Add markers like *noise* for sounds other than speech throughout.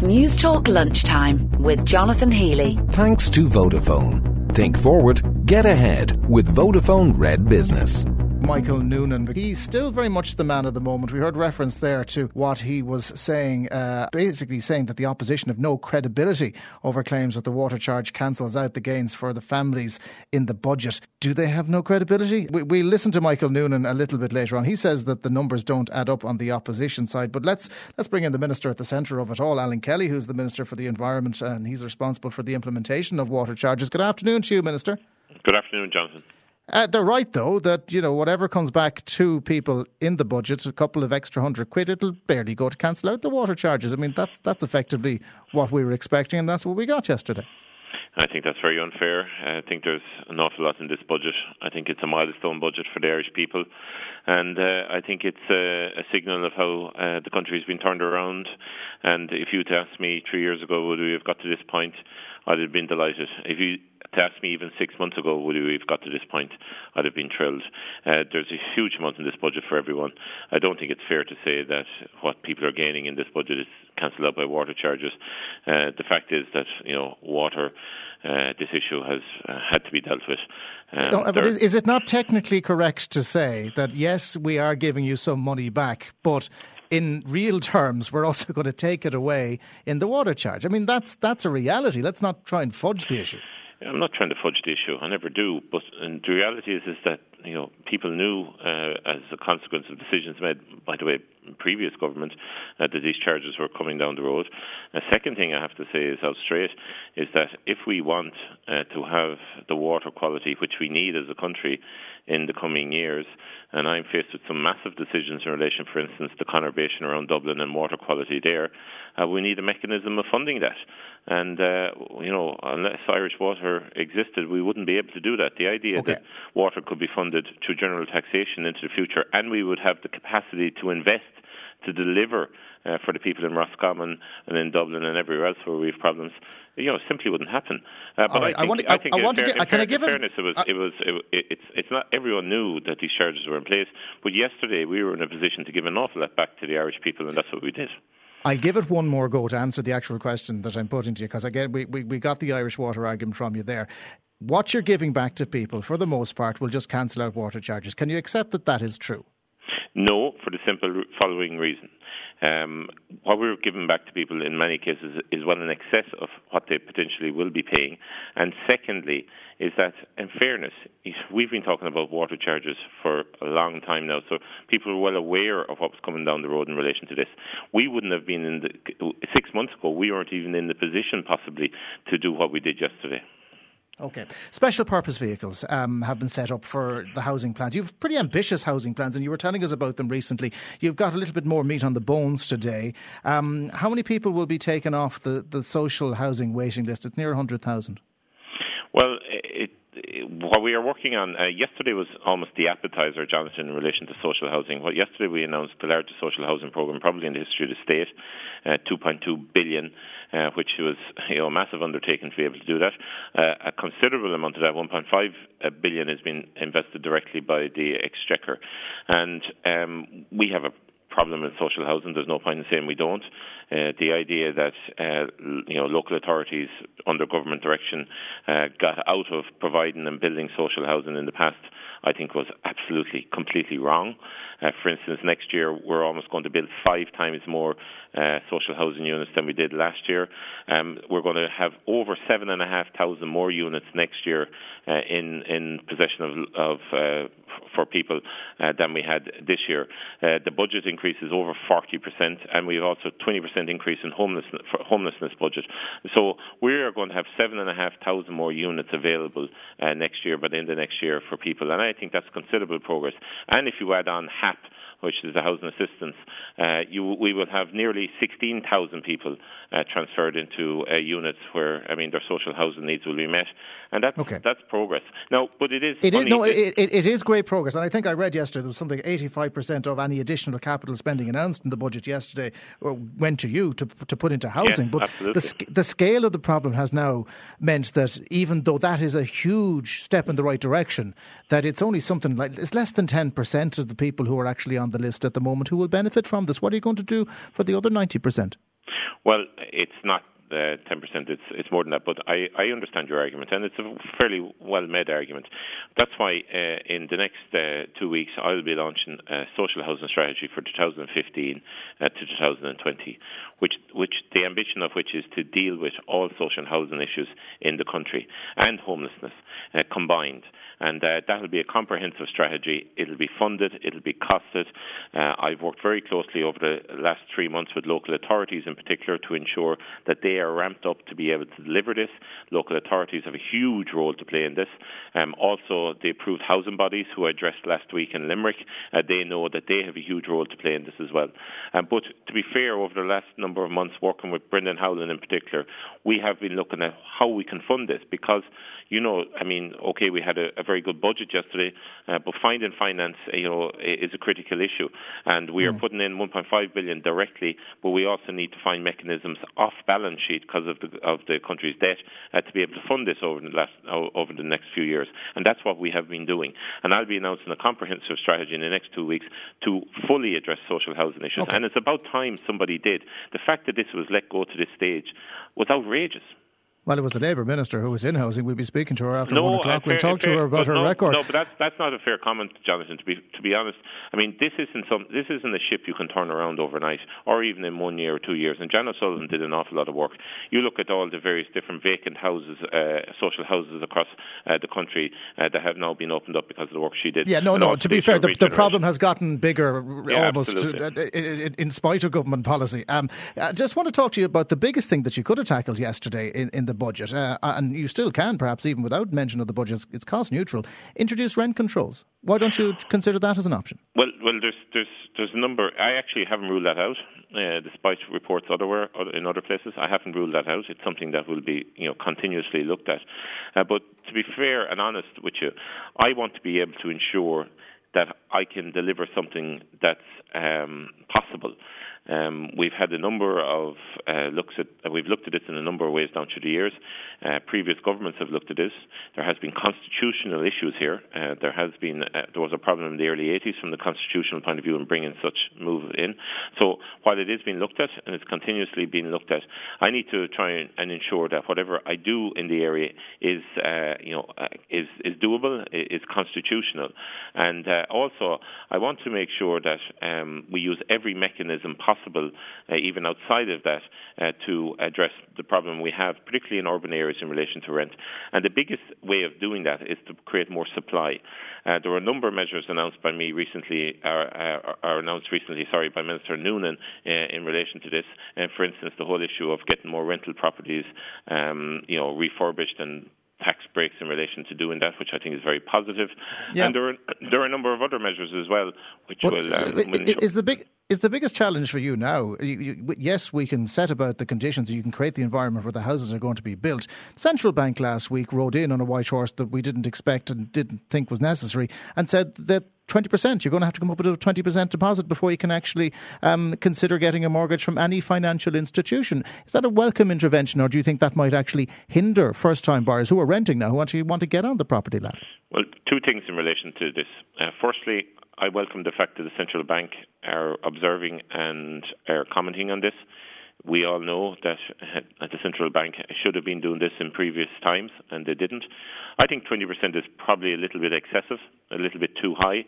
Newstalk Lunchtime with Jonathan Healy. Thanks to Vodafone. Think forward, get ahead with Vodafone Red Business. Michael Noonan. He's still very much the man of the moment. We heard reference there to what he was saying, uh, basically saying that the opposition have no credibility over claims that the water charge cancels out the gains for the families in the budget. Do they have no credibility? We, we listen to Michael Noonan a little bit later on. He says that the numbers don't add up on the opposition side. But let's let's bring in the minister at the centre of it all, Alan Kelly, who's the minister for the environment, and he's responsible for the implementation of water charges. Good afternoon to you, minister. Good afternoon, Jonathan. Uh, they're right, though, that you know whatever comes back to people in the budget, a couple of extra hundred quid, it'll barely go to cancel out the water charges. I mean, that's that's effectively what we were expecting, and that's what we got yesterday. I think that's very unfair. I think there's an awful lot in this budget. I think it's a milestone budget for the Irish people, and uh, I think it's a, a signal of how uh, the country's been turned around. And if you'd asked me three years ago, would we have got to this point? I'd have been delighted. If you asked me even six months ago, would we have got to this point, I'd have been thrilled. Uh, there's a huge amount in this budget for everyone. I don't think it's fair to say that what people are gaining in this budget is cancelled out by water charges. Uh, the fact is that you know water. Uh, this issue has uh, had to be dealt with. Um, no, but is, is, it not technically correct to say that yes, we are giving you some money back, but in real terms, we're also *laughs* going to take it away in the water charge. I mean, that's that's a reality. Let's not try and fudge the issue. I'm not trying to fudge the issue. I never do. But the reality is, is that you know people knew uh, as a consequence of decisions made, by the way, previous government, uh, that these charges were coming down the road. A second thing I have to say is out straight is that if we want uh, to have the water quality which we need as a country in the coming years, and I'm faced with some massive decisions in relation, for instance, to conurbation around Dublin and water quality there. Uh, we need a mechanism of funding that. And, uh, you know, unless Irish Water existed, we wouldn't be able to do that. The idea okay. that water could be funded through general taxation into the future and we would have the capacity to invest to deliver uh, for the people in Roscommon and in Dublin and everywhere else where we have problems, you know, simply wouldn't happen. Uh, but right. I, think, I, want to, I, think I, want fair, to get, can I give fairness, it, it was, it was, it, it's, it's not everyone knew that these charges were in place. But yesterday we were in a position to give an awful lot back to the Irish people, and that's what we did. I'll give it one more go to answer the actual question that I'm putting to you because again we, we, we got the Irish water argument from you there. What you're giving back to people, for the most part, will just cancel out water charges. Can you accept that that is true? No, for the simple following reason. Um, what we're giving back to people in many cases is well in excess of what they potentially will be paying. And secondly, is that in fairness, we've been talking about water charges for a long time now, so people are well aware of what's coming down the road in relation to this. We wouldn't have been in the six months ago. We weren't even in the position possibly to do what we did yesterday. Okay. Special purpose vehicles um, have been set up for the housing plans. You have pretty ambitious housing plans, and you were telling us about them recently. You've got a little bit more meat on the bones today. Um, how many people will be taken off the, the social housing waiting list? It's near 100,000. Well, it, what we are working on, uh, yesterday was almost the appetizer, Jonathan, in relation to social housing. Well, yesterday we announced the largest social housing programme probably in the history of the state, uh, 2.2 billion uh, which was you know, a massive undertaking to be able to do that. Uh, a considerable amount of that, 1.5 uh, billion, has been invested directly by the Exchequer, and um, we have a problem in social housing. There's no point in saying we don't. Uh, the idea that uh, you know local authorities under government direction uh, got out of providing and building social housing in the past, I think was absolutely completely wrong. Uh, for instance, next year we're almost going to build five times more uh, social housing units than we did last year. Um, we're going to have over seven and a half thousand more units next year uh, in in possession of, of uh, for people uh, than we had this year. Uh, the budget increase is over 40%, and we have also 20% increase in homelessness, homelessness budget. So we are going to have seven and a half thousand more units available next year, but in the next year for people, and I think that's considerable progress. And if you add on HAP, which is the housing assistance, uh, you, we will have nearly 16,000 people uh, transferred into uh, units where, I mean, their social housing needs will be met, and that's okay. that's progress. Now, but it is it is no, it, it, it is great progress, and I think I read yesterday there was something 85 percent of any additional capital spending announced in the budget yesterday uh, went to you to to put into housing. Yes, but absolutely. the the scale of the problem has now meant that even though that is a huge step in the right direction, that it's only something like it's less than 10 percent of the people who are actually on the list at the moment who will benefit from this. What are you going to do for the other 90 percent? Well, it's not uh, ten percent. It's it's more than that. But I, I understand your argument, and it's a fairly well made argument. That's why uh, in the next uh, two weeks I'll be launching a social housing strategy for 2015 uh, to 2020, which which the ambition of which is to deal with all social housing issues in the country and homelessness uh, combined and uh, that will be a comprehensive strategy. It'll be funded, it'll be costed. Uh, I've worked very closely over the last three months with local authorities in particular to ensure that they are ramped up to be able to deliver this. Local authorities have a huge role to play in this. Um, also, the approved housing bodies who I addressed last week in Limerick, uh, they know that they have a huge role to play in this as well. Um, but to be fair, over the last number of months, working with Brendan Howlin in particular, we have been looking at how we can fund this because you know, I mean, okay, we had a, a very good budget yesterday, uh, but finding finance, you know, is a critical issue, and we mm. are putting in 1.5 billion directly, but we also need to find mechanisms off balance sheet because of the of the country's debt uh, to be able to fund this over the last over the next few years, and that's what we have been doing. And I'll be announcing a comprehensive strategy in the next two weeks to fully address social housing issues, okay. and it's about time somebody did. The fact that this was let go to this stage was outrageous. Well, it was the Labour Minister who was in housing. We'd be speaking to her after no, one o'clock. We'll talk fair, to her about her no, record. No, but that's that's not a fair comment, Jonathan. To be to be honest, I mean this isn't some this isn't a ship you can turn around overnight, or even in one year or two years. And Jan O'Sullivan did an awful lot of work. You look at all the various different vacant houses, uh, social houses across uh, the country uh, that have now been opened up because of the work she did. Yeah, no, no. To be fair, the, the, problem has gotten bigger yeah, almost uh, in, in, spite of government policy. Um, I just want to talk to you about the biggest thing that you could have tackled yesterday in, in the budget uh, and you still can, perhaps even without mention of the budget, it's cost neutral, introduce rent controls. Why don't you consider that as an option? Well, well, there's there's there's a number. I actually haven't ruled that out, uh, despite reports otherwhere in other places. I haven't ruled that out. It's something that will be you know continuously looked at. Uh, but to be fair and honest with you, I want to be able to ensure that I can deliver something that's um, possible. Um, we've had a number of uh, looks at uh, we've looked at this in a number of ways down through the years. Uh, previous governments have looked at this. There has been constitutional issues here. Uh, there has been uh, there was a problem in the early 80s from the constitutional point of view in bringing such move in. So while it is being looked at and it's continuously being looked at, I need to try and ensure that whatever I do in the area is uh, you know is is doable, is constitutional, and also I want to make sure that um, we use every mechanism possible possible, uh, even outside of that, uh, to address the problem we have, particularly in urban areas in relation to rent. And the biggest way of doing that is to create more supply. Uh, there were a number of measures announced by me recently, are, are, are announced recently, sorry, by Minister Noonan uh, in relation to this. And for instance, the whole issue of getting more rental properties, um, you know, refurbished and tax breaks in relation to doing that, which I think is very positive. Yeah. And there are *coughs* there are a number of other measures as well, which but will. Um, is the big is the biggest challenge for you now? You, you, yes, we can set about the conditions. You can create the environment where the houses are going to be built. Central Bank last week rode in on a white horse that we didn't expect and didn't think was necessary, and said that 20%. You're going to have to come up with a 20% deposit before you can actually um, consider getting a mortgage from any financial institution. Is that a welcome intervention, or do you think that might actually hinder first time buyers who are renting now, who actually want to get on the property ladder? Well, two things in relation to this. Uh, firstly, I welcome the fact that the central bank are observing and are commenting on this. We all know that *laughs* the central bank should have been doing this in previous times, and they didn't. I think 20% is probably a little bit excessive, a little bit too high.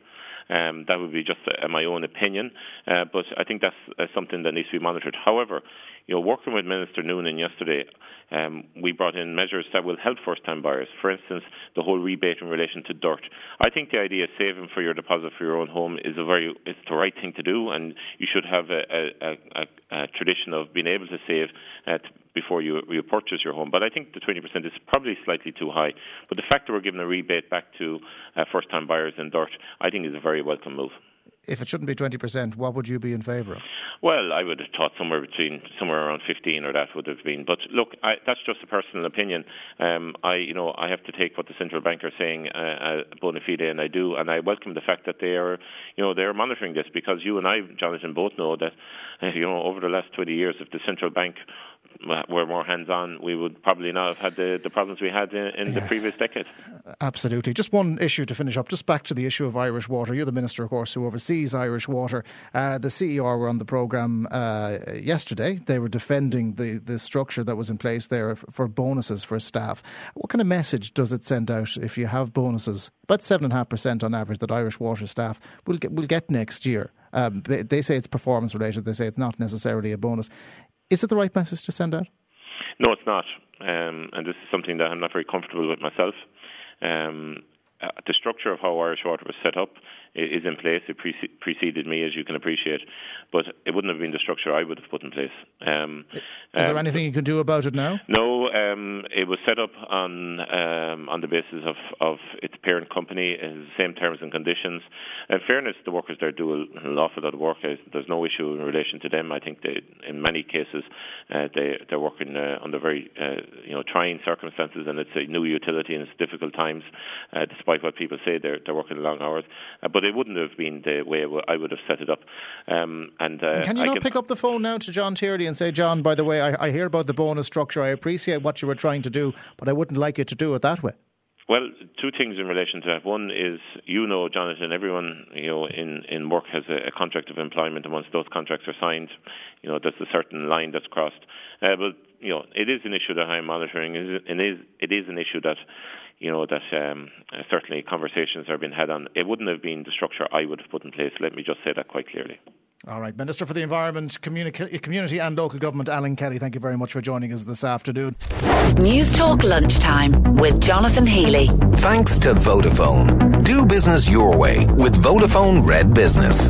Um, that would be just uh, my own opinion, uh, but I think that's uh, something that needs to be monitored. However, you know, working with Minister Noonan yesterday, um, we brought in measures that will help first-time buyers. For instance, the whole rebate in relation to DIRT. I think the idea of saving for your deposit for your own home is a very it's the right thing to do, and you should have a, a, a, a tradition of being able to save uh, before you, you purchase your home. But I think the 20% is probably slightly too high. But the fact that we're giving a rebate back to uh, first-time buyers in DIRT, I think is a very welcome move if it shouldn't be 20%, what would you be in favour of? Well, I would have thought somewhere between somewhere around 15 or that would have been. But look, I, that's just a personal opinion. Um, I, you know, I have to take what the central bank are saying uh, uh, bona fide, and I do, and I welcome the fact that they are, you know, they are monitoring this because you and I, Jonathan, both know that, uh, you know, over the last 20 years, if the central bank were more hands-on, we would probably not have had the, the problems we had in, in yeah. the previous decade. Absolutely. Just one issue to finish up. Just back to the issue of Irish water. You're the minister, of course, who oversees Irish Water. Uh, the CER were on the programme uh, yesterday. They were defending the, the structure that was in place there for bonuses for staff. What kind of message does it send out if you have bonuses, about 7.5% on average, that Irish Water staff will get, will get next year? Um, they, they say it's performance related, they say it's not necessarily a bonus. Is it the right message to send out? No, it's not. Um, and this is something that I'm not very comfortable with myself. Um, uh, the structure of how Irish Water was set up is in place. It pre- preceded me, as you can appreciate, but it wouldn't have been the structure I would have put in place. Um, is there um, anything you can do about it now? No, um, it was set up on um, on the basis of, of its parent company, in the same terms and conditions. In fairness, the workers there do an awful lot of work. There's no issue in relation to them. I think they, in many cases, uh, they they're working uh, under very uh, you know trying circumstances, and it's a new utility and it's difficult times. Uh, despite what people say, they're they're working long hours, uh, but it wouldn't have been the way I would have set it up. Um, and, uh, and, can you not can, pick up the phone now to John Tierney and say, John, by the way, I, I hear about the bonus structure. I appreciate what you were trying to do, but I wouldn't like you to do it that way. Well, two things in relation to that. One is, you know, Jonathan, everyone you know in, in work has a, a contract of employment, and once those contracts are signed, you know, there's a certain line that's crossed. Uh, but you know, it is an issue that I'm monitoring. It is it is an issue that you know that um, certainly conversations are being had on. It wouldn't have been the structure I would have put in place. Let me just say that quite clearly. All right, Minister for the Environment, Communi- Community and Local Government, Alan Kelly, thank you very much for joining us this afternoon. Newstalk Lunchtime with Jonathan Healy. Thanks to Vodafone. Do business your way with Vodafone Red Business.